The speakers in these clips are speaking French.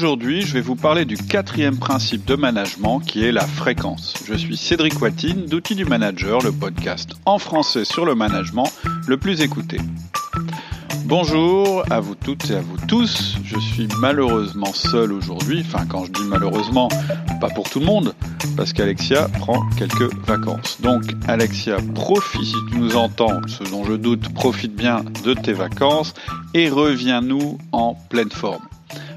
Aujourd'hui, je vais vous parler du quatrième principe de management qui est la fréquence. Je suis Cédric Watine d'Outils du Manager, le podcast en français sur le management le plus écouté. Bonjour à vous toutes et à vous tous. Je suis malheureusement seul aujourd'hui. Enfin, quand je dis malheureusement, pas pour tout le monde, parce qu'Alexia prend quelques vacances. Donc, Alexia, profite, si tu nous entends, ce dont je doute, profite bien de tes vacances et reviens-nous en pleine forme.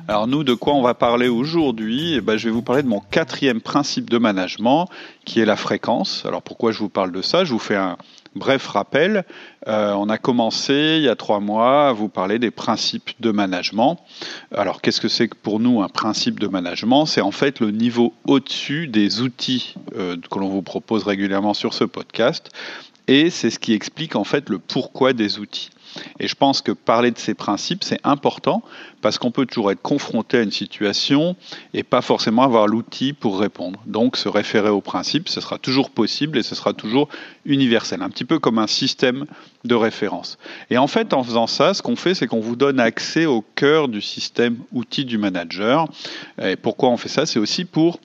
Alors nous, de quoi on va parler aujourd'hui? Eh ben, Je vais vous parler de mon quatrième principe de management, qui est la fréquence. Alors pourquoi je vous parle de ça? Je vous fais un bref rappel. Euh, on a commencé il y a trois mois à vous parler des principes de management. Alors qu'est-ce que c'est que pour nous un principe de management? C'est en fait le niveau au-dessus des outils euh, que l'on vous propose régulièrement sur ce podcast. Et c'est ce qui explique en fait le pourquoi des outils. Et je pense que parler de ces principes, c'est important parce qu'on peut toujours être confronté à une situation et pas forcément avoir l'outil pour répondre. Donc se référer aux principes, ce sera toujours possible et ce sera toujours universel, un petit peu comme un système de référence. Et en fait, en faisant ça, ce qu'on fait, c'est qu'on vous donne accès au cœur du système outil du manager. Et pourquoi on fait ça? C'est aussi pour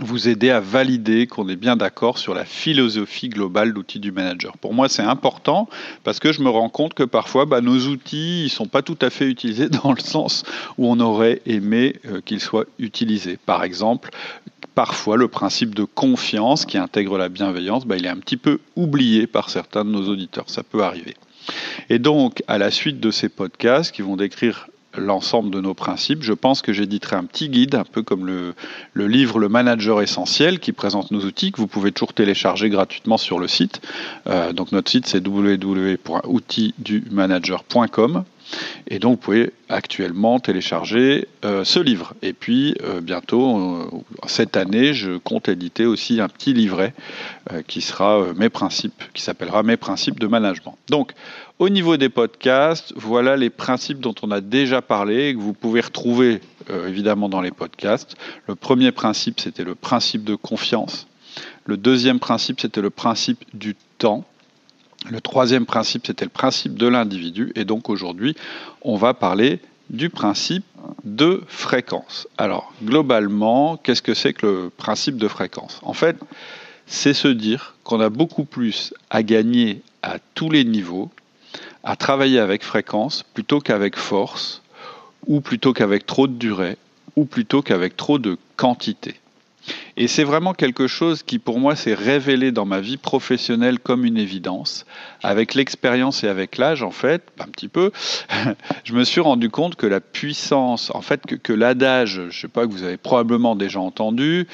vous aider à valider qu'on est bien d'accord sur la philosophie globale d'outils du manager. Pour moi, c'est important parce que je me rends compte que parfois, bah, nos outils ne sont pas tout à fait utilisés dans le sens où on aurait aimé euh, qu'ils soient utilisés. Par exemple, parfois, le principe de confiance qui intègre la bienveillance, bah, il est un petit peu oublié par certains de nos auditeurs. Ça peut arriver. Et donc, à la suite de ces podcasts qui vont décrire l'ensemble de nos principes. Je pense que j'éditerai un petit guide, un peu comme le, livre Le Manager Essentiel, qui présente nos outils, que vous pouvez toujours télécharger gratuitement sur le site. Euh, donc notre site, c'est www.outildumanager.com. Et donc, vous pouvez actuellement télécharger euh, ce livre. Et puis, euh, bientôt, euh, cette année, je compte éditer aussi un petit livret qui sera mes principes, qui s'appellera Mes principes de management. Donc, au niveau des podcasts, voilà les principes dont on a déjà parlé et que vous pouvez retrouver évidemment dans les podcasts. Le premier principe, c'était le principe de confiance. Le deuxième principe, c'était le principe du temps. Le troisième principe, c'était le principe de l'individu. Et donc aujourd'hui, on va parler du principe de fréquence. Alors, globalement, qu'est-ce que c'est que le principe de fréquence? En fait, c'est se dire qu'on a beaucoup plus à gagner à tous les niveaux, à travailler avec fréquence plutôt qu'avec force, ou plutôt qu'avec trop de durée, ou plutôt qu'avec trop de quantité. Et c'est vraiment quelque chose qui, pour moi, s'est révélé dans ma vie professionnelle comme une évidence. Avec l'expérience et avec l'âge, en fait, un petit peu, je me suis rendu compte que la puissance, en fait, que, l'adage, je sais pas, que vous avez probablement déjà entendu,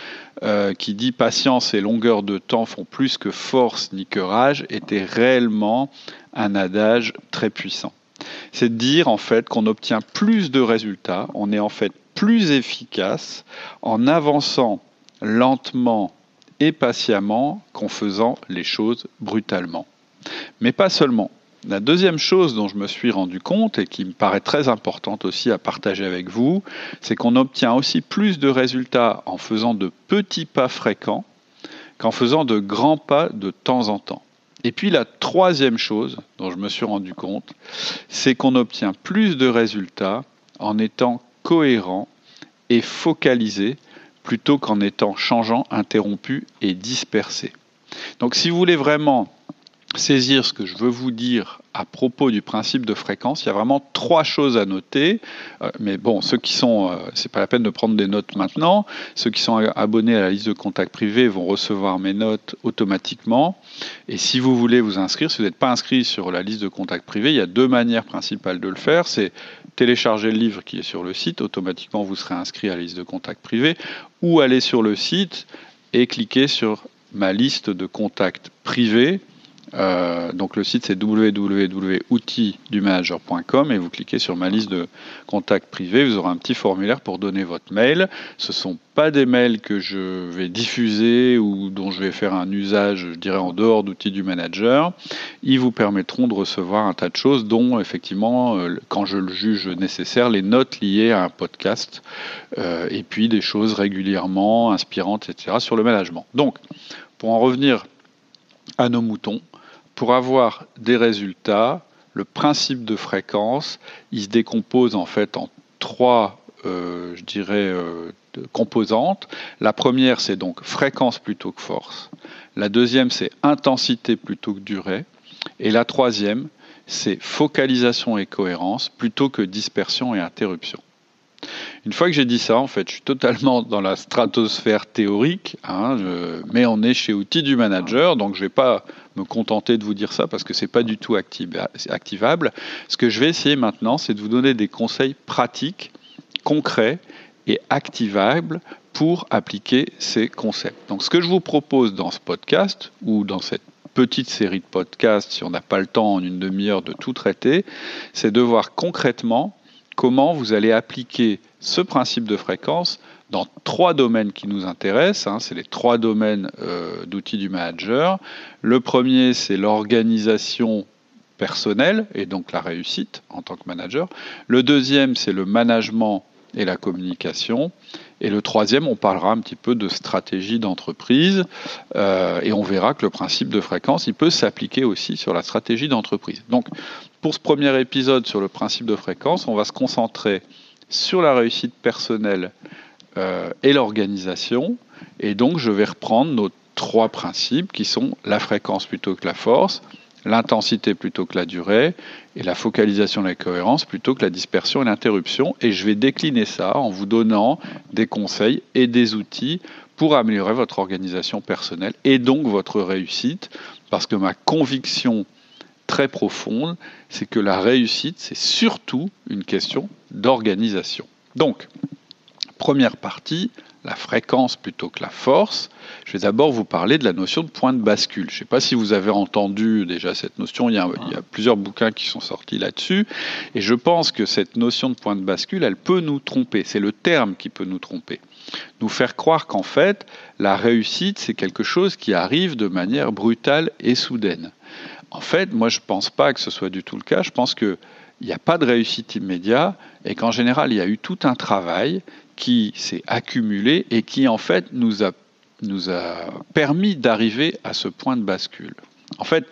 euh, qui dit patience et longueur de temps font plus que force ni que rage, était réellement un adage très puissant. C'est de dire, en fait, qu'on obtient plus de résultats, on est en fait plus efficace en avançant lentement et patiemment qu'en faisant les choses brutalement. Mais pas seulement. La deuxième chose dont je me suis rendu compte et qui me paraît très importante aussi à partager avec vous, c'est qu'on obtient aussi plus de résultats en faisant de petits pas fréquents qu'en faisant de grands pas de temps en temps. Et puis la troisième chose dont je me suis rendu compte, c'est qu'on obtient plus de résultats en étant cohérent et focalisé plutôt qu'en étant changeant, interrompu et dispersé. Donc si vous voulez vraiment saisir ce que je veux vous dire à propos du principe de fréquence, il y a vraiment trois choses à noter. Euh, mais bon, ceux qui sont, euh, c'est pas la peine de prendre des notes maintenant. Ceux qui sont abonnés à la liste de contacts privés vont recevoir mes notes automatiquement. Et si vous voulez vous inscrire, si vous n'êtes pas inscrit sur la liste de contacts privés, il y a deux manières principales de le faire. C'est télécharger le livre qui est sur le site, automatiquement vous serez inscrit à la liste de contacts privés, ou aller sur le site et cliquer sur ma liste de contacts privés euh, donc le site c'est www.outildumanager.com et vous cliquez sur ma liste de contacts privés, vous aurez un petit formulaire pour donner votre mail. Ce ne sont pas des mails que je vais diffuser ou dont je vais faire un usage, je dirais, en dehors d'outils du manager. Ils vous permettront de recevoir un tas de choses, dont effectivement, euh, quand je le juge nécessaire, les notes liées à un podcast euh, et puis des choses régulièrement inspirantes, etc. sur le management. Donc, pour en revenir à nos moutons, pour avoir des résultats, le principe de fréquence, il se décompose en fait en trois je dirais, composantes. La première, c'est donc fréquence plutôt que force. La deuxième, c'est intensité plutôt que durée. Et la troisième, c'est focalisation et cohérence plutôt que dispersion et interruption. Une fois que j'ai dit ça, en fait, je suis totalement dans la stratosphère théorique, hein, mais on est chez outils du manager, donc je ne vais pas me contenter de vous dire ça parce que ce n'est pas du tout activable. Ce que je vais essayer maintenant, c'est de vous donner des conseils pratiques, concrets et activables pour appliquer ces concepts. Donc ce que je vous propose dans ce podcast ou dans cette petite série de podcasts, si on n'a pas le temps en une demi-heure de tout traiter, c'est de voir concrètement comment vous allez appliquer ce principe de fréquence dans trois domaines qui nous intéressent. Hein. c'est les trois domaines euh, d'outils du manager. Le premier, c'est l'organisation personnelle et donc la réussite en tant que manager. Le deuxième, c'est le management et la communication. Et le troisième, on parlera un petit peu de stratégie d'entreprise euh, et on verra que le principe de fréquence, il peut s'appliquer aussi sur la stratégie d'entreprise. Donc, pour ce premier épisode sur le principe de fréquence, on va se concentrer sur la réussite personnelle euh, et l'organisation. Et donc, je vais reprendre nos trois principes qui sont la fréquence plutôt que la force, l'intensité plutôt que la durée et la focalisation et la cohérence plutôt que la dispersion et l'interruption. Et je vais décliner ça en vous donnant des conseils et des outils pour améliorer votre organisation personnelle et donc votre réussite, parce que ma conviction très profonde, c'est que la réussite, c'est surtout une question d'organisation. Donc, première partie, la fréquence plutôt que la force, je vais d'abord vous parler de la notion de point de bascule. Je ne sais pas si vous avez entendu déjà cette notion, il y, a, plusieurs bouquins qui sont sortis là-dessus, et je pense que cette notion de point de bascule, elle peut nous tromper, c'est le terme qui peut nous tromper. Nous faire croire qu'en fait, la réussite, c'est quelque chose qui arrive de manière brutale et soudaine. En fait, moi, je ne pense pas que ce soit du tout le cas. Je pense qu'il n'y a pas de réussite immédiate et qu'en général, il y a eu tout un travail qui s'est accumulé et qui en fait nous a, nous a permis d'arriver à ce point de bascule. En fait,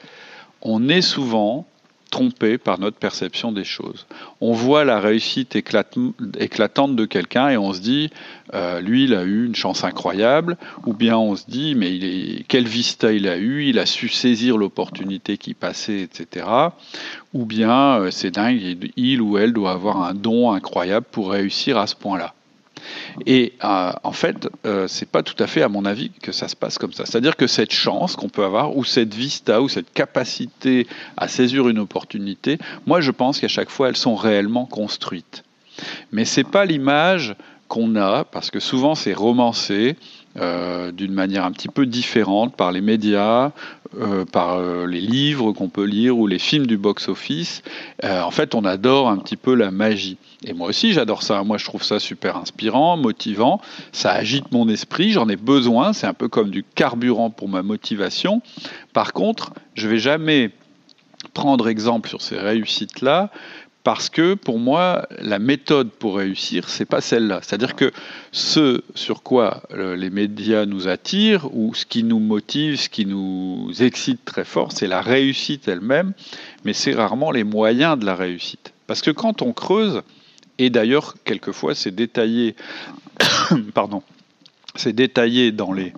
on est souvent trompé par notre perception des choses. On voit la réussite éclatante de quelqu'un et on se dit, euh, lui, il a eu une chance incroyable, ou bien on se dit, mais il est, quel vista il a eu, il a su saisir l'opportunité qui passait, etc. Ou bien euh, c'est dingue, il ou elle doit avoir un don incroyable pour réussir à ce point-là. Et euh, en fait, euh, c'est pas tout à fait, à mon avis, que ça se passe comme ça. C'est-à-dire que cette chance qu'on peut avoir, ou cette vista, ou cette capacité à saisir une opportunité, moi je pense qu'à chaque fois, elles sont réellement construites. Mais c'est pas l'image qu'on a, parce que souvent c'est romancé, euh, d'une manière un petit peu différente par les médias, euh, par euh, les livres qu'on peut lire ou les films du box-office. en fait, on adore un petit peu la magie. Et moi aussi, j'adore ça. Moi, je trouve ça super inspirant, motivant. Ça agite mon esprit. J'en ai besoin. C'est un peu comme du carburant pour ma motivation. Par contre, je vais jamais prendre exemple sur ces réussites-là parce que pour moi, la méthode pour réussir, c'est pas celle-là. C'est-à-dire que ce sur quoi les médias nous attirent, ou ce qui nous motive, ce qui nous excite très fort, c'est la réussite elle-même, mais c'est rarement les moyens de la réussite. Parce que quand on creuse, et d'ailleurs, quelquefois, c'est détaillé, pardon, c'est détaillé dans les,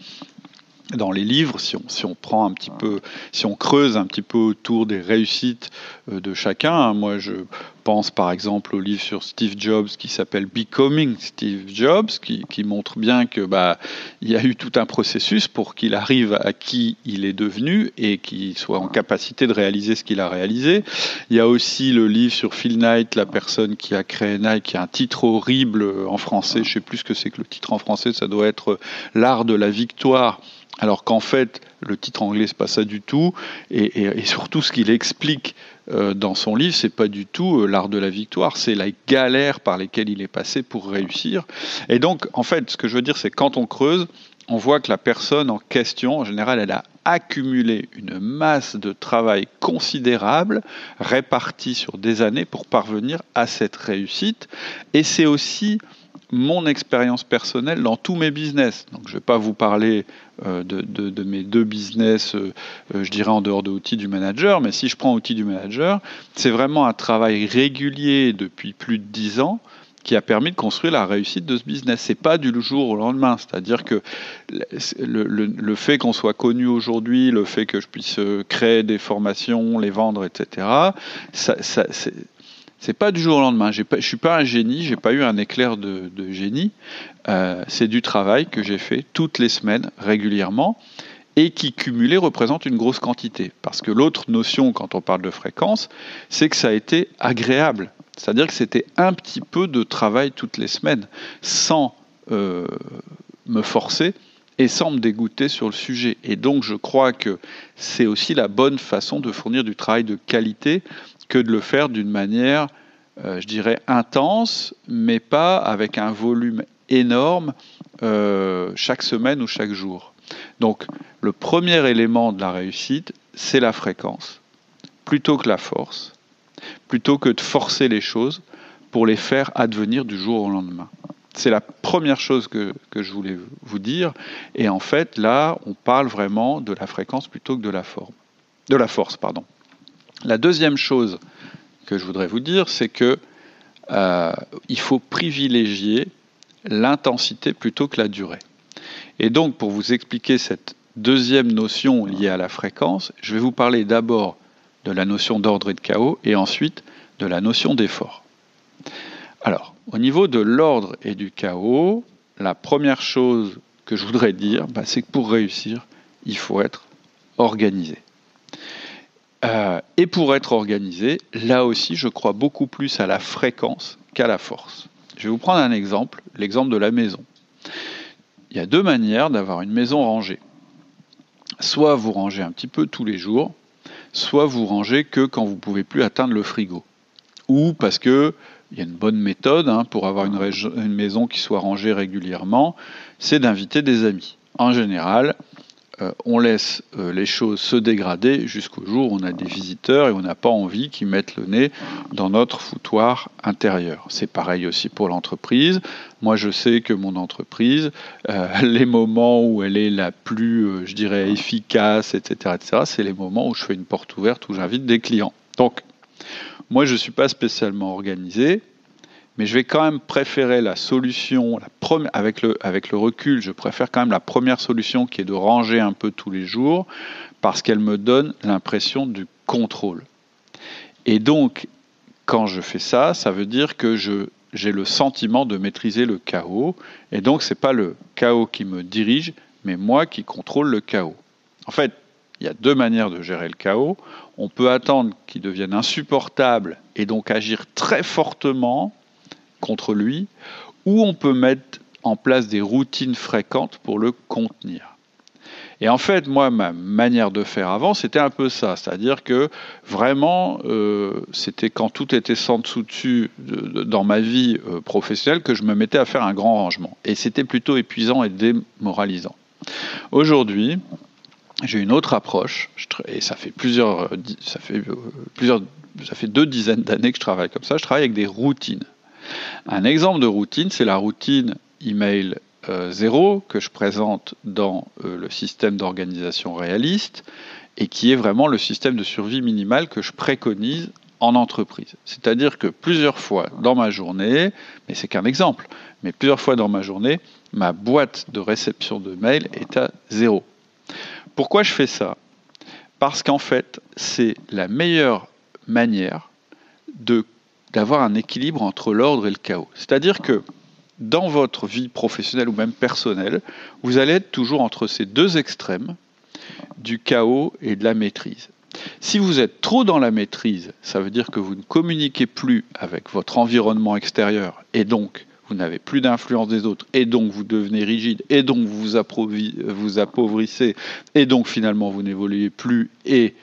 dans les livres, si on, si on, prend un petit peu, si on creuse un petit peu autour des réussites euh, de chacun, hein, moi je pense par exemple au livre sur Steve Jobs qui s'appelle Becoming Steve Jobs, qui, qui, montre bien que bah il y a eu tout un processus pour qu'il arrive à qui il est devenu et qu'il soit en capacité de réaliser ce qu'il a réalisé. Il y a aussi le livre sur Phil Knight, la personne qui a créé Nike, qui a un titre horrible en français, je sais plus ce que c'est que le titre en français, ça doit être l'art de la victoire. Alors qu'en fait, le titre anglais, c'est pas ça du tout, et, surtout ce qu'il explique euh, dans son livre, c'est pas du tout euh, l'art de la victoire, c'est la galère par laquelle il est passé pour réussir. Et donc, en fait, ce que je veux dire, c'est quand on creuse, on voit que la personne en question, en général, elle a accumulé une masse de travail considérable répartie sur des années pour parvenir à cette réussite. Et c'est aussi mon expérience personnelle dans tous mes business. Donc, je ne vais pas vous parler euh, de, mes deux business, euh, euh, je dirais en dehors de outils du manager, mais si je prends outils du manager, c'est vraiment un travail régulier depuis plus de dix ans qui a permis de construire la réussite de ce business. C'est pas du jour au lendemain. C'est-à-dire que le, fait qu'on soit connu aujourd'hui, le fait que je puisse créer des formations, les vendre, etc., ça, ça c'est pas du jour au lendemain. Je ne suis pas un génie, j'ai pas eu un éclair de, génie. Euh, c'est du travail que j'ai fait toutes les semaines régulièrement et qui cumulé représente une grosse quantité. Parce que l'autre notion quand on parle de fréquence, c'est que ça a été agréable. C'est-à-dire que c'était un petit peu de travail toutes les semaines, sans euh, me forcer et sans me dégoûter sur le sujet. Et donc je crois que c'est aussi la bonne façon de fournir du travail de qualité que de le faire d'une manière, euh, je dirais, intense, mais pas avec un volume énorme euh, chaque semaine ou chaque jour. Donc le premier élément de la réussite, c'est la fréquence, plutôt que la force, plutôt que de forcer les choses pour les faire advenir du jour au lendemain. C'est la première chose que, que, je voulais vous dire. Et en fait, là, on parle vraiment de la fréquence plutôt que de la forme. De la force, pardon. La deuxième chose que je voudrais vous dire, c'est que euh, il faut privilégier l'intensité plutôt que la durée. Et donc, pour vous expliquer cette deuxième notion liée à la fréquence, je vais vous parler d'abord de la notion d'ordre et de chaos et ensuite de la notion d'effort. Alors, au niveau de l'ordre et du chaos, la première chose que je voudrais dire, bah, c'est que pour réussir, il faut être organisé. Euh, et pour être organisé, là aussi, je crois beaucoup plus à la fréquence qu'à la force. Je vais vous prendre un exemple, l'exemple de la maison. Il y a deux manières d'avoir une maison rangée. Soit vous rangez un petit peu tous les jours, soit vous rangez que quand vous ne pouvez plus atteindre le frigo. Ou parce que il y a une bonne méthode hein, pour avoir une, maison qui soit rangée régulièrement, c'est d'inviter des amis. En général, on laisse euh, les choses se dégrader jusqu'au jour où on a des visiteurs et on n'a pas envie qu'ils mettent le nez dans notre foutoir intérieur. C'est pareil aussi pour l'entreprise. Moi, je sais que mon entreprise, euh, les moments où elle est la plus, je dirais, efficace, etc., etc., c'est les moments où je fais une porte ouverte, où j'invite des clients. Donc, moi, je ne suis pas spécialement organisé mais je vais quand même préférer la solution, avec, le, avec le recul, je préfère quand même la première solution qui est de ranger un peu tous les jours, parce qu'elle me donne l'impression du contrôle. Et donc, quand je fais ça, ça veut dire que je, j'ai le sentiment de maîtriser le chaos, et donc ce n'est pas le chaos qui me dirige, mais moi qui contrôle le chaos. En fait, il y a deux manières de gérer le chaos. On peut attendre qu'il devienne insupportable et donc agir très fortement contre lui, ou on peut mettre en place des routines fréquentes pour le contenir. Et en fait, moi, ma manière de faire avant, c'était un peu ça. C'est-à-dire que vraiment, euh, c'était quand tout était sans dessous-dessus dans ma vie euh, professionnelle que je me mettais à faire un grand rangement. Et c'était plutôt épuisant et démoralisant. Aujourd'hui, j'ai une autre approche, et ça fait plusieurs, ça fait plusieurs, ça fait deux dizaines d'années que je travaille comme ça. Je travaille avec des routines. Un exemple de routine, c'est la routine email 0 euh, que je présente dans euh, le système d'organisation réaliste et qui est vraiment le système de survie minimale que je préconise en entreprise. C'est-à-dire que plusieurs fois dans ma journée, mais c'est qu'un exemple, mais plusieurs fois dans ma journée, ma boîte de réception de mail est à zéro. Pourquoi je fais ça? Parce qu'en fait, c'est la meilleure manière de d'avoir un équilibre entre l'ordre et le chaos. C'est-à-dire que dans votre vie professionnelle ou même personnelle, vous allez être toujours entre ces deux extrêmes du chaos et de la maîtrise. Si vous êtes trop dans la maîtrise, ça veut dire que vous ne communiquez plus avec votre environnement extérieur et donc vous n'avez plus d'influence des autres et donc vous devenez rigide et donc vous vous appauvrissez et donc finalement vous n'évoluez plus et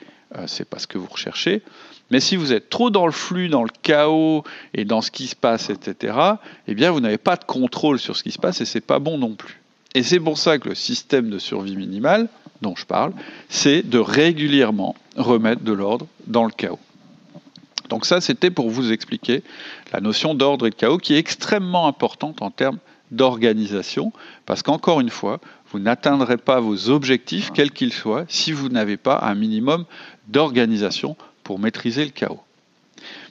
c'est pas ce que vous recherchez. Mais si vous êtes trop dans le flux, dans le chaos et dans ce qui se passe, etc., eh bien, vous n'avez pas de contrôle sur ce qui se passe et c'est pas bon non plus. Et c'est pour ça que le système de survie minimale dont je parle, c'est de régulièrement remettre de l'ordre dans le chaos. Donc ça, c'était pour vous expliquer la notion d'ordre et de chaos qui est extrêmement importante en termes d'organisation, parce qu'encore une fois, vous n'atteindrez pas vos objectifs, quels qu'ils soient, si vous n'avez pas un minimum d'organisation pour maîtriser le chaos.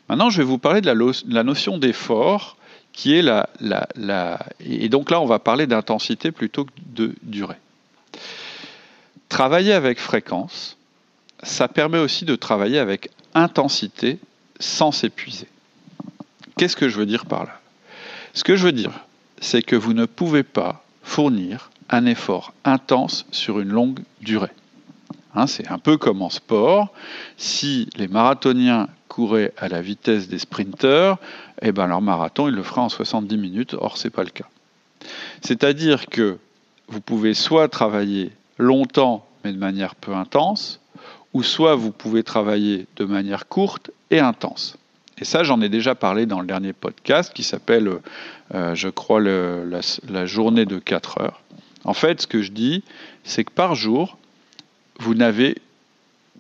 Maintenant, je vais vous parler de la, notion d'effort qui est la, la, Et donc là, on va parler d'intensité plutôt que de durée. Travailler avec fréquence, ça permet aussi de travailler avec intensité sans s'épuiser. Qu'est-ce que je veux dire par là? Ce que je veux dire, c'est que vous ne pouvez pas fournir un effort intense sur une longue durée. Hein, c'est un peu comme en sport. Si les marathoniens couraient à la vitesse des sprinteurs, eh ben leur marathon, ils le feraient en 70 minutes. Or, ce n'est pas le cas. C'est-à-dire que vous pouvez soit travailler longtemps, mais de manière peu intense, ou soit vous pouvez travailler de manière courte et intense. Et ça, j'en ai déjà parlé dans le dernier podcast qui s'appelle, euh, je crois, la, la, journée de 4 heures. En fait, ce que je dis, c'est que par jour, vous n'avez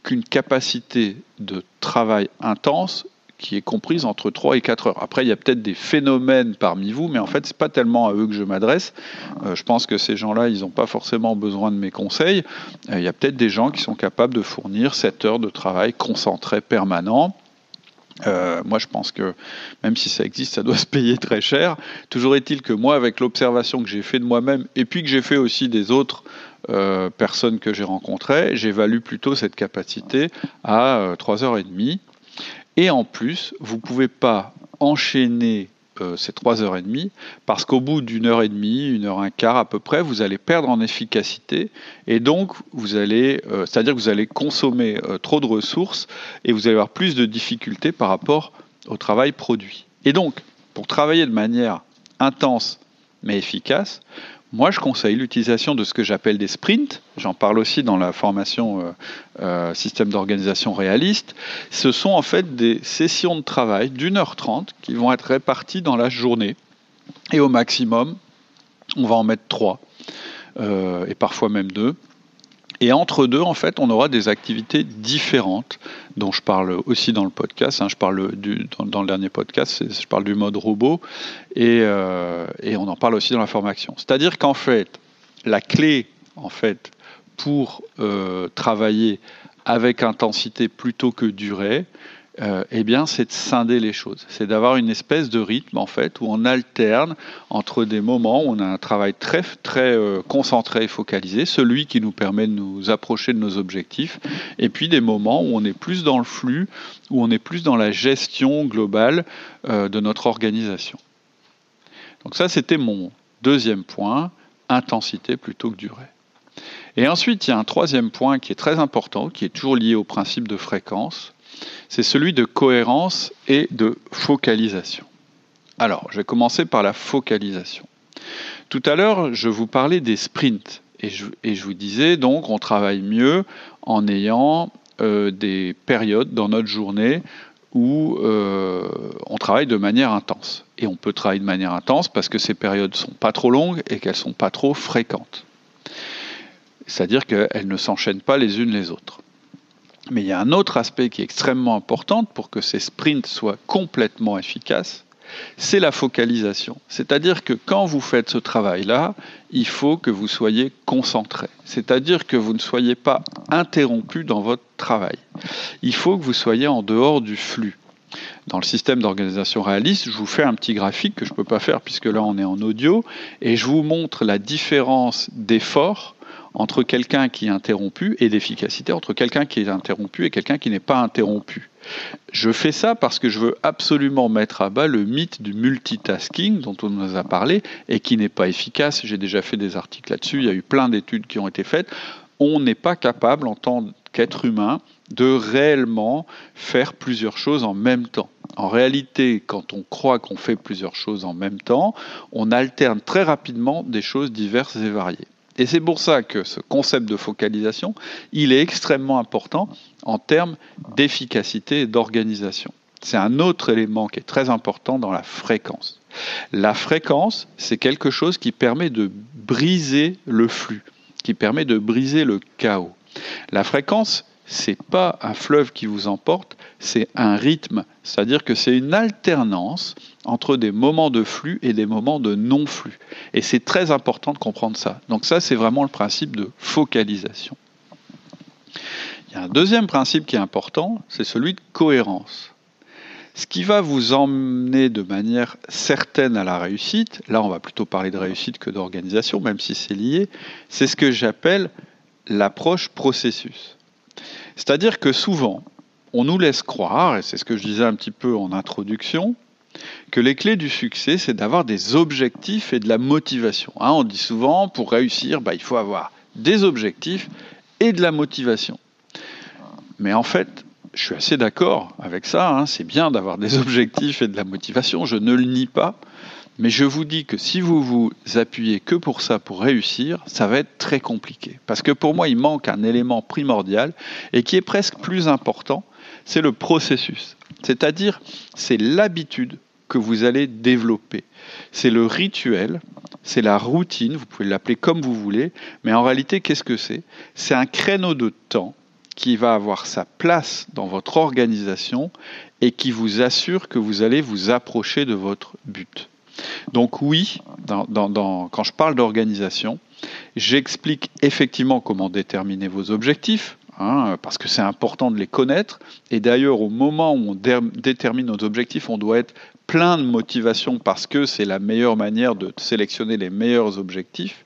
qu'une capacité de travail intense qui est comprise entre 3 et 4 heures. Après, il y a peut-être des phénomènes parmi vous, mais en fait, ce n'est pas tellement à eux que je m'adresse. Euh, je pense que ces gens-là, ils n'ont pas forcément besoin de mes conseils. Euh, il y a peut-être des gens qui sont capables de fournir 7 heures de travail concentré permanent. Euh, moi, je pense que même si ça existe, ça doit se payer très cher. Toujours est-il que moi, avec l'observation que j'ai fait de moi-même et puis que j'ai fait aussi des autres personnes que j'ai rencontrées, j'évalue plutôt cette capacité à 3h30. Et en plus, vous ne pouvez pas enchaîner euh, ces trois heures et demie, parce qu'au bout d'une heure et demie, une heure et un quart à peu près, vous allez perdre en efficacité, et donc vous allez, euh, c'est-à-dire que vous allez consommer euh, trop de ressources, et vous allez avoir plus de difficultés par rapport au travail produit. Et donc, pour travailler de manière intense mais efficace, moi, je conseille l'utilisation de ce que j'appelle des sprints. J'en parle aussi dans la formation euh, euh, système d'organisation réaliste. Ce sont en fait des sessions de travail d'une heure trente qui vont être réparties dans la journée. Et au maximum, on va en mettre trois, euh, et parfois même deux. Et entre deux, en fait, on aura des activités différentes, dont je parle aussi dans le podcast. Hein. je parle du, dans, le dernier podcast, je parle du mode robot, et, euh, et on en parle aussi dans la formation. C'est-à-dire qu'en fait, la clé, en fait, pour euh, travailler avec intensité plutôt que durée, euh, eh bien, c'est de scinder les choses. C'est d'avoir une espèce de rythme, en fait, où on alterne entre des moments où on a un travail très, très euh, concentré et focalisé, celui qui nous permet de nous approcher de nos objectifs, et puis des moments où on est plus dans le flux, où on est plus dans la gestion globale euh, de notre organisation. Donc ça, c'était mon deuxième point, intensité plutôt que durée. Et ensuite, il y a un troisième point qui est très important, qui est toujours lié au principe de fréquence, c'est celui de cohérence et de focalisation. Alors, je vais commencer par la focalisation. Tout à l'heure, je vous parlais des sprints et je, vous disais donc on travaille mieux en ayant euh, des périodes dans notre journée où euh, on travaille de manière intense. Et on peut travailler de manière intense parce que ces périodes ne sont pas trop longues et qu'elles ne sont pas trop fréquentes. C'est-à-dire qu'elles ne s'enchaînent pas les unes les autres. Mais il y a un autre aspect qui est extrêmement important pour que ces sprints soient complètement efficaces, c'est la focalisation. C'est-à-dire que quand vous faites ce travail-là, il faut que vous soyez concentré. C'est-à-dire que vous ne soyez pas interrompu dans votre travail. Il faut que vous soyez en dehors du flux. Dans le système d'organisation réaliste, je vous fais un petit graphique que je ne peux pas faire puisque là on est en audio, et je vous montre la différence d'effort entre quelqu'un qui est interrompu et d'efficacité entre quelqu'un qui est interrompu et quelqu'un qui n'est pas interrompu. Je fais ça parce que je veux absolument mettre à bas le mythe du multitasking dont on nous a parlé et qui n'est pas efficace. J'ai déjà fait des articles là-dessus, il y a eu plein d'études qui ont été faites. On n'est pas capable en tant qu'être humain de réellement faire plusieurs choses en même temps. En réalité, quand on croit qu'on fait plusieurs choses en même temps, on alterne très rapidement des choses diverses et variées. Et c'est pour ça que ce concept de focalisation, il est extrêmement important en termes d'efficacité et d'organisation. C'est un autre élément qui est très important dans la fréquence. La fréquence, c'est quelque chose qui permet de briser le flux, qui permet de briser le chaos. La fréquence, c'est pas un fleuve qui vous emporte, c'est un rythme. C'est-à-dire que c'est une alternance entre des moments de flux et des moments de non-flux. Et c'est très important de comprendre ça. Donc ça, c'est vraiment le principe de focalisation. Il y a un deuxième principe qui est important, c'est celui de cohérence. Ce qui va vous emmener de manière certaine à la réussite, là on va plutôt parler de réussite que d'organisation, même si c'est lié, c'est ce que j'appelle l'approche processus. C'est-à-dire que souvent, on nous laisse croire, et c'est ce que je disais un petit peu en introduction, que les clés du succès, c'est d'avoir des objectifs et de la motivation. Hein, on dit souvent, pour réussir, bah, il faut avoir des objectifs et de la motivation. Mais en fait, je suis assez d'accord avec ça, hein, c'est bien d'avoir des objectifs et de la motivation, je ne le nie pas, mais je vous dis que si vous vous appuyez que pour ça pour réussir, ça va être très compliqué. Parce que pour moi, il manque un élément primordial et qui est presque plus important, c'est le processus. C'est-à-dire, c'est l'habitude que vous allez développer. C'est le rituel, c'est la routine, vous pouvez l'appeler comme vous voulez, mais en réalité, qu'est-ce que c'est? C'est un créneau de temps qui va avoir sa place dans votre organisation et qui vous assure que vous allez vous approcher de votre but. Donc oui, quand je parle d'organisation, j'explique effectivement comment déterminer vos objectifs, Hein, parce que c'est important de les connaître. Et d'ailleurs, au moment où on détermine nos objectifs, on doit être plein de motivation parce que c'est la meilleure manière de sélectionner les meilleurs objectifs.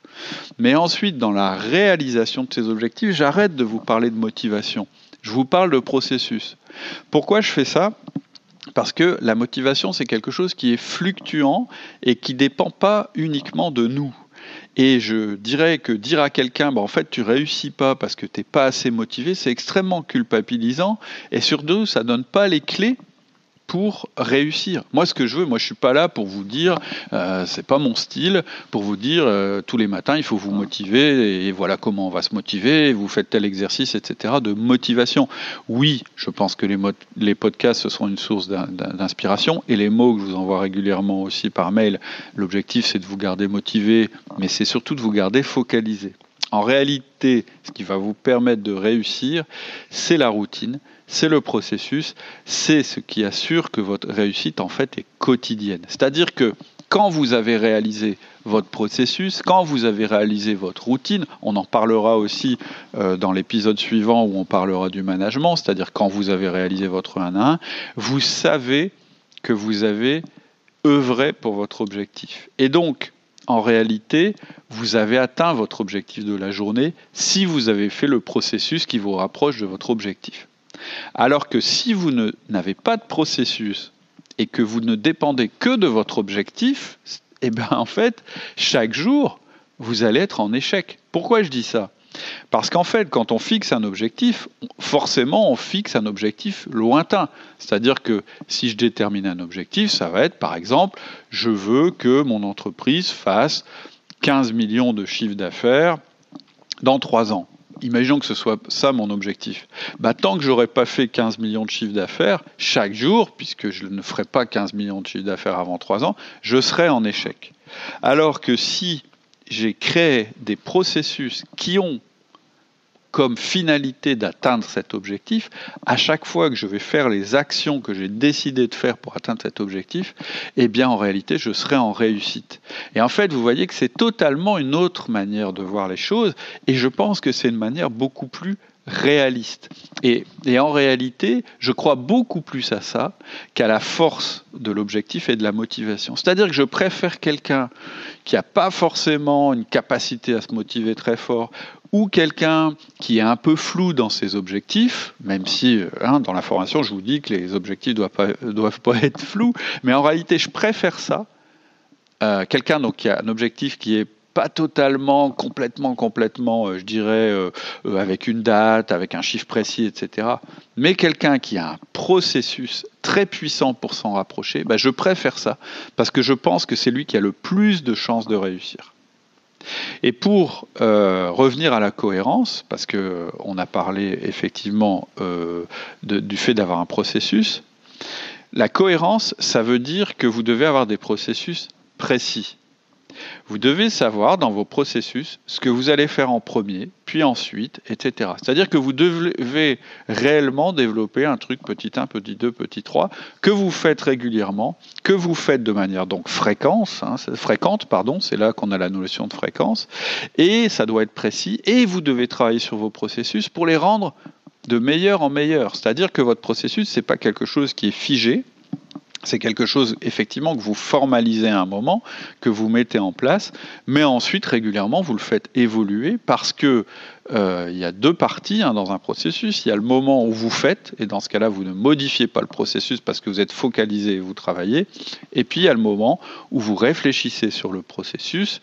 Mais ensuite, dans la réalisation de ces objectifs, j'arrête de vous parler de motivation. Je vous parle de processus. Pourquoi je fais ça? Parce que la motivation, c'est quelque chose qui est fluctuant et qui ne dépend pas uniquement de nous. Et je dirais que dire à quelqu'un, bah, en fait, tu réussis pas parce que tu n'es pas assez motivé, c'est extrêmement culpabilisant. Et surtout, ça donne pas les clés pour réussir. Moi, ce que je veux, moi, je suis pas là pour vous dire, euh, c'est pas mon style, pour vous dire euh, tous les matins, il faut vous motiver et voilà comment on va se motiver. vous faites tel exercice, etc. De motivation. Oui, je pense que les, les podcasts ce sont une source d'inspiration et les mots que je vous envoie régulièrement aussi par mail. L'objectif, c'est de vous garder motivé, mais c'est surtout de vous garder focalisé. En réalité, ce qui va vous permettre de réussir, c'est la routine, c'est le processus, c'est ce qui assure que votre réussite en fait est quotidienne. C'est-à-dire que quand vous avez réalisé votre processus, quand vous avez réalisé votre routine, on en parlera aussi euh, dans l'épisode suivant où on parlera du management, c'est-à-dire quand vous avez réalisé votre 1 à 1, vous savez que vous avez œuvré pour votre objectif. Et donc, en réalité, vous avez atteint votre objectif de la journée si vous avez fait le processus qui vous rapproche de votre objectif. Alors que si vous n'avez pas de processus et que vous ne dépendez que de votre objectif, eh bien en fait, chaque jour, vous allez être en échec. Pourquoi je dis ça? Parce qu'en fait, quand on fixe un objectif, forcément, on fixe un objectif lointain. C'est-à-dire que si je détermine un objectif, ça va être, par exemple, je veux que mon entreprise fasse 15 millions de chiffre d'affaires dans trois ans imaginons que ce soit ça mon objectif. Bah, tant que j'aurais pas fait 15 millions de chiffres d'affaires chaque jour, puisque je ne ferai pas 15 millions de chiffres d'affaires avant 3 ans, je serai en échec. Alors que si j'ai créé des processus qui ont comme finalité d'atteindre cet objectif, à chaque fois que je vais faire les actions que j'ai décidé de faire pour atteindre cet objectif, eh bien en réalité je serai en réussite. Et en fait, vous voyez que c'est totalement une autre manière de voir les choses, et je pense que c'est une manière beaucoup plus réaliste. Et, et, en réalité, je crois beaucoup plus à ça qu'à la force de l'objectif et de la motivation. C'est-à-dire que je préfère quelqu'un qui n'a pas forcément une capacité à se motiver très fort ou quelqu'un qui est un peu flou dans ses objectifs, même si hein, dans la formation je vous dis que les objectifs ne doivent, doivent pas, être flous, mais en réalité je préfère ça. Euh, quelqu'un qui a un objectif qui est pas totalement, complètement, complètement, euh, je dirais, euh, avec une date, avec un chiffre précis, etc. Mais quelqu'un qui a un processus très puissant pour s'en rapprocher, bah, je préfère ça, parce que je pense que c'est lui qui a le plus de chances de réussir. Et pour euh, revenir à la cohérence, parce qu'on euh, a parlé effectivement euh, du fait d'avoir un processus, la cohérence, ça veut dire que vous devez avoir des processus précis. Vous devez savoir dans vos processus ce que vous allez faire en premier, puis ensuite, etc. C'est-à-dire que vous devez réellement développer un truc petit 1, petit 2, petit 3, que vous faites régulièrement, que vous faites de manière donc fréquence, hein, fréquente, pardon, c'est là qu'on a la notion de fréquence, et ça doit être précis, et vous devez travailler sur vos processus pour les rendre de meilleur en meilleur. C'est-à-dire que votre processus, ce n'est pas quelque chose qui est figé, c'est quelque chose effectivement que vous formalisez à un moment, que vous mettez en place, mais ensuite régulièrement vous le faites évoluer parce que euh, il y a deux parties hein, dans un processus. Il y a le moment où vous faites, et dans ce cas-là vous ne modifiez pas le processus parce que vous êtes focalisé et vous travaillez. Et puis il y a le moment où vous réfléchissez sur le processus,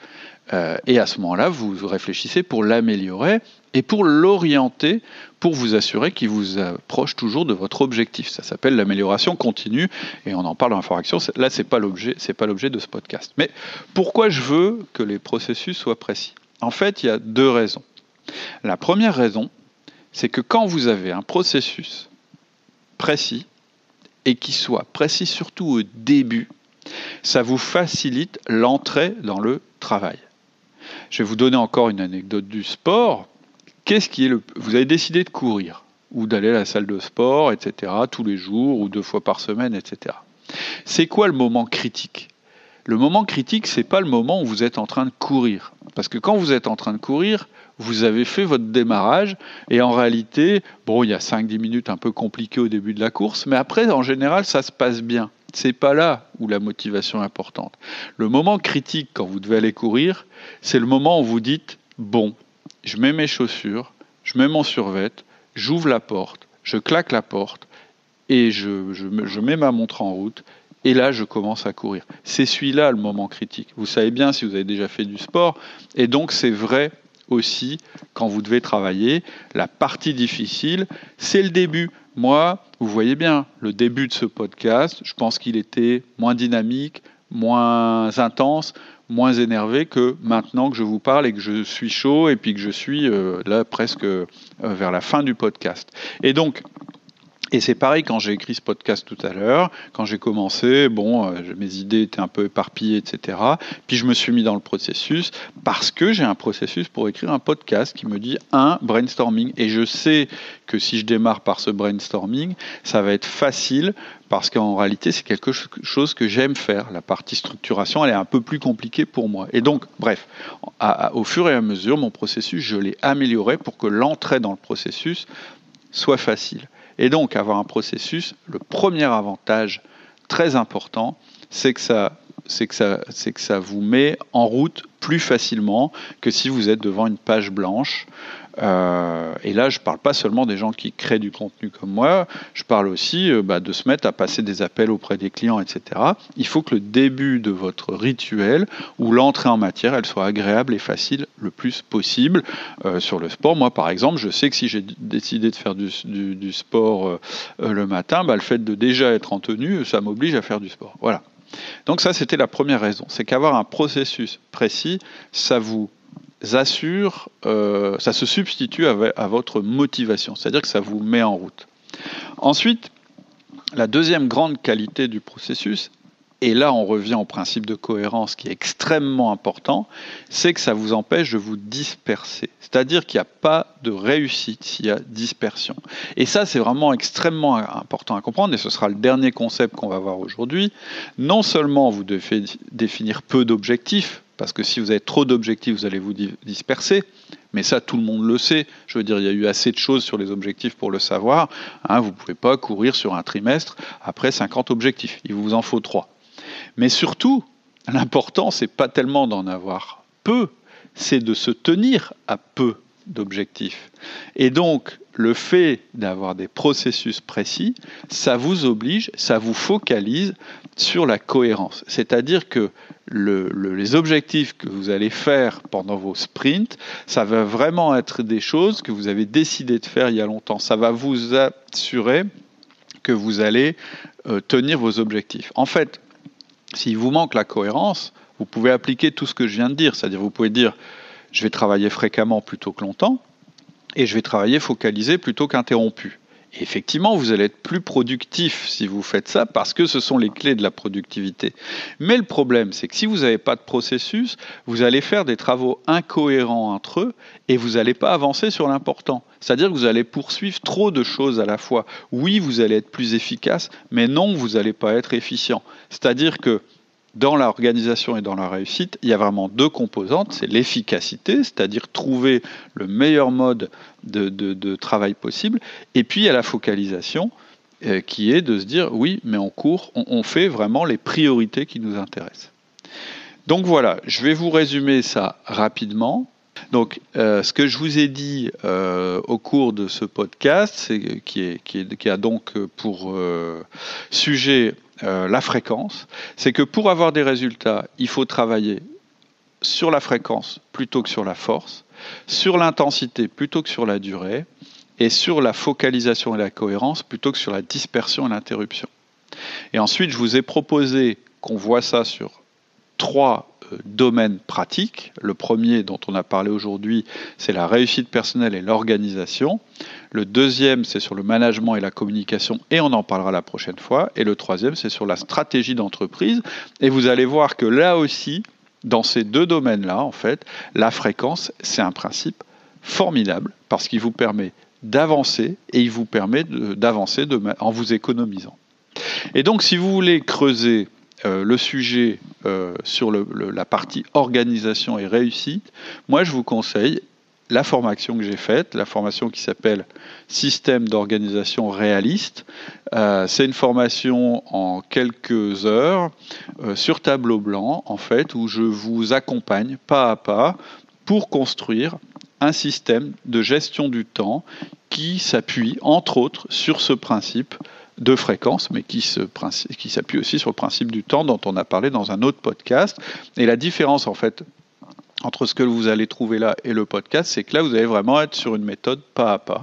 euh, et à ce moment-là vous réfléchissez pour l'améliorer et pour l'orienter, pour vous assurer qu'il vous approche toujours de votre objectif. Ça s'appelle l'amélioration continue, et on en parle dans l'information. Là, c'est pas l'objet, c'est pas l'objet de ce podcast. Mais pourquoi je veux que les processus soient précis? En fait, il y a deux raisons. La première raison, c'est que quand vous avez un processus précis et qui soit précis surtout au début, ça vous facilite l'entrée dans le travail. Je vais vous donner encore une anecdote du sport qu'est-ce qui est le. Vous avez décidé de courir ou d'aller à la salle de sport, etc., tous les jours ou deux fois par semaine, etc. C'est quoi le moment critique? Le moment critique, c'est pas le moment où vous êtes en train de courir. Parce que quand vous êtes en train de courir, vous avez fait votre démarrage et en réalité, bon, il y a 5-10 minutes un peu compliquées au début de la course, mais après, en général, ça se passe bien. C'est pas là où la motivation est importante. Le moment critique quand vous devez aller courir, c'est le moment où vous dites bon, je mets mes chaussures, je mets mon survêt, j'ouvre la porte, je claque la porte et je, je, mets ma montre en route et là je commence à courir. C'est celui-là le moment critique. Vous savez bien si vous avez déjà fait du sport et donc c'est vrai aussi quand vous devez travailler. La partie difficile, c'est le début. Moi, vous voyez bien, le début de ce podcast, je pense qu'il était moins dynamique, moins intense, moins énervé que maintenant que je vous parle et que je suis chaud et puis que je suis euh, là presque euh, vers la fin du podcast. Et donc, et c'est pareil quand j'ai écrit ce podcast tout à l'heure, quand j'ai commencé, bon, euh, mes idées étaient un peu éparpillées, etc. Puis je me suis mis dans le processus parce que j'ai un processus pour écrire un podcast qui me dit un brainstorming. Et je sais que si je démarre par ce brainstorming, ça va être facile parce qu'en réalité, c'est quelque chose que j'aime faire. La partie structuration, elle est un peu plus compliquée pour moi. Et donc, bref, au fur et à mesure, mon processus, je l'ai amélioré pour que l'entrée dans le processus soit facile. Et donc, avoir un processus, le premier avantage très important, c'est que ça vous met en route plus facilement que si vous êtes devant une page blanche euh, et là, je ne parle pas seulement des gens qui créent du contenu comme moi, je parle aussi euh, bah, de se mettre à passer des appels auprès des clients, etc. Il faut que le début de votre rituel ou l'entrée en matière, elle soit agréable et facile le plus possible. Euh, sur le sport, moi par exemple, je sais que si j'ai décidé de faire du, sport le matin, bah, le fait de déjà être en tenue, ça m'oblige à faire du sport. Voilà. Donc ça, c'était la première raison. C'est qu'avoir un processus précis, ça vous assure, euh, ça se substitue à, votre motivation, c'est-à-dire que ça vous met en route. Ensuite, la deuxième grande qualité du processus, et là on revient au principe de cohérence qui est extrêmement important, c'est que ça vous empêche de vous disperser. C'est-à-dire qu'il n'y a pas de réussite s'il y a dispersion. Et ça c'est vraiment extrêmement important à comprendre, et ce sera le dernier concept qu'on va voir aujourd'hui. Non seulement vous devez définir peu d'objectifs, parce que si vous avez trop d'objectifs, vous allez vous disperser. Mais ça, tout le monde le sait. Je veux dire, il y a eu assez de choses sur les objectifs pour le savoir. Hein, vous ne pouvez pas courir sur un trimestre après 50 objectifs. Il vous en faut 3. Mais surtout, l'important, c'est pas tellement d'en avoir peu, c'est de se tenir à peu d'objectifs. Et donc, le fait d'avoir des processus précis, ça vous oblige, ça vous focalise sur la cohérence. C'est-à-dire que les objectifs que vous allez faire pendant vos sprints, ça va vraiment être des choses que vous avez décidé de faire il y a longtemps. Ça va vous assurer que vous allez euh, tenir vos objectifs. En fait, s'il vous manque la cohérence, vous pouvez appliquer tout ce que je viens de dire. C'est-à-dire, vous pouvez dire, je vais travailler fréquemment plutôt que longtemps, et je vais travailler focalisé plutôt qu'interrompu effectivement, vous allez être plus productif si vous faites ça parce que ce sont les clés de la productivité. Mais le problème, c'est que si vous n'avez pas de processus, vous allez faire des travaux incohérents entre eux et vous n'allez pas avancer sur l'important. C'est-à-dire que vous allez poursuivre trop de choses à la fois. Oui, vous allez être plus efficace, mais non, vous n'allez pas être efficient. C'est-à-dire que dans l'organisation et dans la réussite, il y a vraiment deux composantes. C'est l'efficacité, c'est-à-dire trouver le meilleur mode de, travail possible, et puis il y a la focalisation, qui est de se dire oui, mais en cours, on, fait vraiment les priorités qui nous intéressent. Donc voilà, je vais vous résumer ça rapidement. Donc, euh, ce que je vous ai dit euh, au cours de ce podcast, qui, a donc pour euh, sujet la fréquence, c'est que pour avoir des résultats, il faut travailler sur la fréquence plutôt que sur la force, sur l'intensité plutôt que sur la durée, et sur la focalisation et la cohérence plutôt que sur la dispersion et l'interruption. Et ensuite, je vous ai proposé qu'on voit ça sur trois domaines pratiques. Le premier dont on a parlé aujourd'hui, c'est la réussite personnelle et l'organisation. Le deuxième, c'est sur le management et la communication, et on en parlera la prochaine fois. Et le troisième, c'est sur la stratégie d'entreprise. Et vous allez voir que là aussi, dans ces deux domaines-là, en fait, la fréquence, c'est un principe formidable parce qu'il vous permet d'avancer et il vous permet d'avancer en vous économisant. Et donc, si vous voulez creuser euh, le sujet euh, sur la partie organisation et réussite, moi je vous conseille la formation que j'ai faite, la formation qui s'appelle Système d'organisation réaliste. Euh, c'est une formation en quelques heures sur tableau blanc, en fait, où je vous accompagne pas à pas pour construire un système de gestion du temps qui s'appuie, entre autres, sur ce principe de fréquence, mais qui, s'appuie aussi sur le principe du temps dont on a parlé dans un autre podcast. Et la différence, en fait, entre ce que vous allez trouver là et le podcast, c'est que là, vous allez vraiment être sur une méthode pas à pas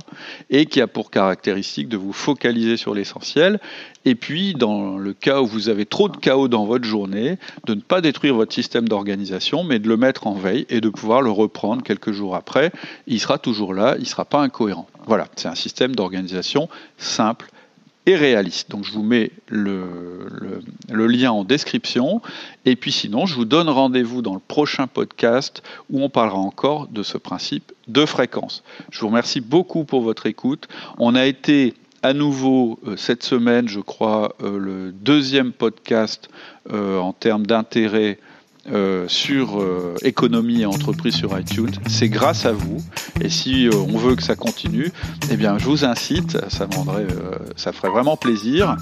et qui a pour caractéristique de vous focaliser sur l'essentiel. Et puis, dans le cas où vous avez trop de chaos dans votre journée, de ne pas détruire votre système d'organisation, mais de le mettre en veille et de pouvoir le reprendre quelques jours après. Il sera toujours là, il ne sera pas incohérent. Voilà, c'est un système d'organisation simple réaliste. Donc je vous mets le, lien en description. Et puis sinon, je vous donne rendez-vous dans le prochain podcast où on parlera encore de ce principe de fréquence. Je vous remercie beaucoup pour votre écoute. On a été à nouveau euh, cette semaine, je crois, euh, le deuxième podcast euh, en termes d'intérêt euh, sur euh, économie et entreprise sur iTunes. C'est grâce à vous. Et si euh, on veut que ça continue, eh bien, je vous incite, ça, ça ferait vraiment plaisir,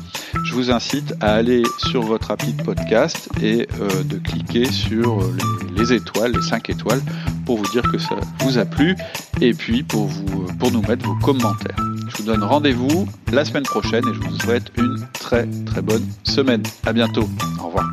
je vous incite à aller sur votre appli de podcast et de cliquer sur les, les, étoiles, les 5 étoiles, pour vous dire que ça vous a plu et puis pour, vous, pour nous mettre vos commentaires. Je vous donne rendez-vous la semaine prochaine et je vous souhaite une très très bonne semaine. À bientôt. Au revoir.